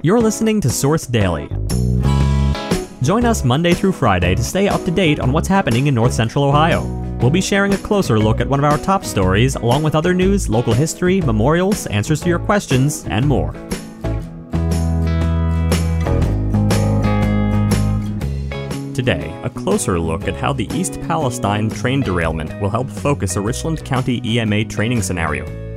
You're listening to Source Daily. Join us Monday through Friday to stay up to date on what's happening in North Central Ohio. We'll be sharing a closer look at one of our top stories, along with other news, local history, memorials, answers to your questions, and more. Today, a closer look at how the East Palestine train derailment will help focus a Richland County EMA training scenario.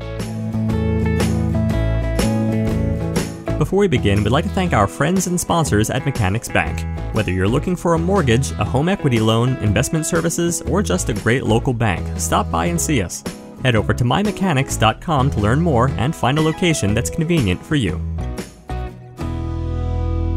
Before we begin, we'd like to thank our friends and sponsors at Mechanics Bank. Whether you're looking for a mortgage, a home equity loan, investment services, or just a great local bank, stop by and see us. Head over to mymechanics.com to learn more and find a location that's convenient for you.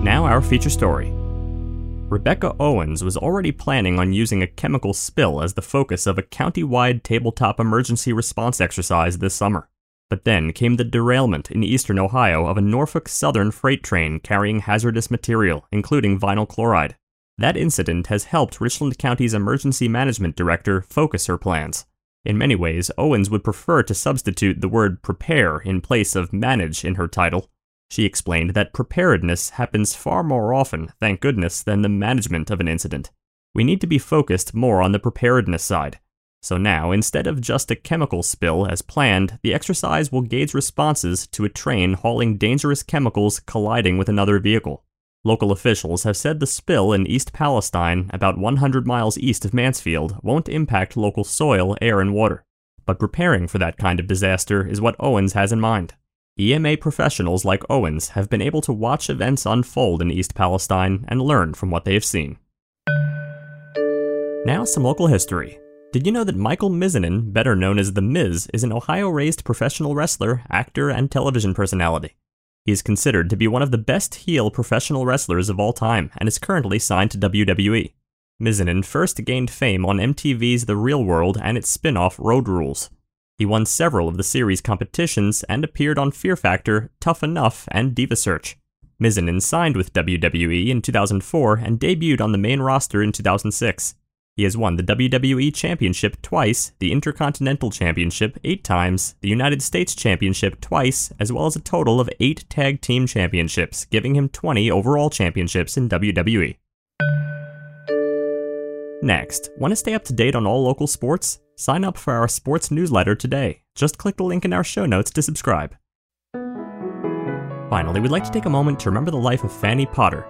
Now, our feature story. Rebecca Owens was already planning on using a chemical spill as the focus of a county-wide tabletop emergency response exercise this summer. But then came the derailment in eastern Ohio of a Norfolk Southern freight train carrying hazardous material, including vinyl chloride. That incident has helped Richland County's emergency management director focus her plans. In many ways, Owens would prefer to substitute the word prepare in place of manage in her title. She explained that preparedness happens far more often, thank goodness, than the management of an incident. We need to be focused more on the preparedness side. So now, instead of just a chemical spill as planned, the exercise will gauge responses to a train hauling dangerous chemicals colliding with another vehicle. Local officials have said the spill in East Palestine, about 100 miles east of Mansfield, won't impact local soil, air, and water. But preparing for that kind of disaster is what Owens has in mind. EMA professionals like Owens have been able to watch events unfold in East Palestine and learn from what they have seen. Now, some local history. Did you know that Michael Mizanin, better known as The Miz, is an Ohio raised professional wrestler, actor, and television personality? He is considered to be one of the best heel professional wrestlers of all time and is currently signed to WWE. Mizanin first gained fame on MTV's The Real World and its spin off Road Rules. He won several of the series' competitions and appeared on Fear Factor, Tough Enough, and Diva Search. Mizanin signed with WWE in 2004 and debuted on the main roster in 2006. He has won the WWE Championship twice, the Intercontinental Championship eight times, the United States Championship twice, as well as a total of eight Tag Team Championships, giving him 20 overall championships in WWE. Next, want to stay up to date on all local sports? Sign up for our sports newsletter today. Just click the link in our show notes to subscribe. Finally, we'd like to take a moment to remember the life of Fanny Potter,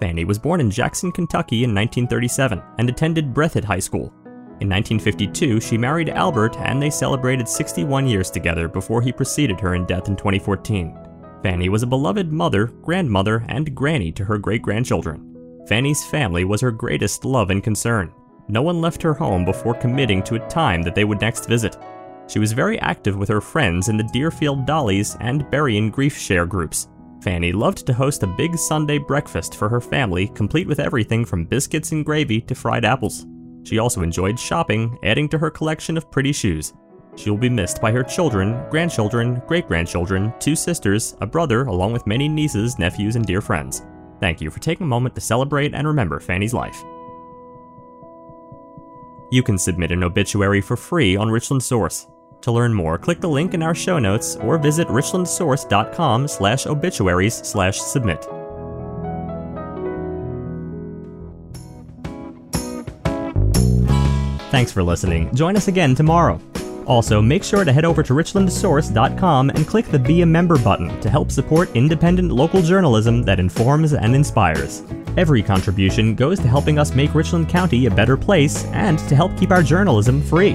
Fanny was born in Jackson, Kentucky in 1937 and attended Breathitt High School. In 1952, she married Albert and they celebrated 61 years together before he preceded her in death in 2014. Fanny was a beloved mother, grandmother, and granny to her great grandchildren. Fanny's family was her greatest love and concern. No one left her home before committing to a time that they would next visit. She was very active with her friends in the Deerfield Dollies and Berrien Grief Share groups, Fanny loved to host a big Sunday breakfast for her family, complete with everything from biscuits and gravy to fried apples. She also enjoyed shopping, adding to her collection of pretty shoes. She will be missed by her children, grandchildren, great grandchildren, two sisters, a brother, along with many nieces, nephews, and dear friends. Thank you for taking a moment to celebrate and remember Fanny's life. You can submit an obituary for free on Richland Source. To learn more, click the link in our show notes or visit richlandsource.com slash obituaries slash submit. Thanks for listening. Join us again tomorrow. Also, make sure to head over to richlandsource.com and click the Be a Member button to help support independent local journalism that informs and inspires. Every contribution goes to helping us make Richland County a better place and to help keep our journalism free.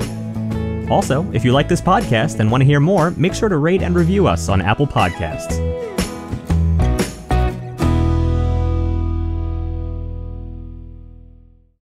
Also, if you like this podcast and want to hear more, make sure to rate and review us on Apple Podcasts.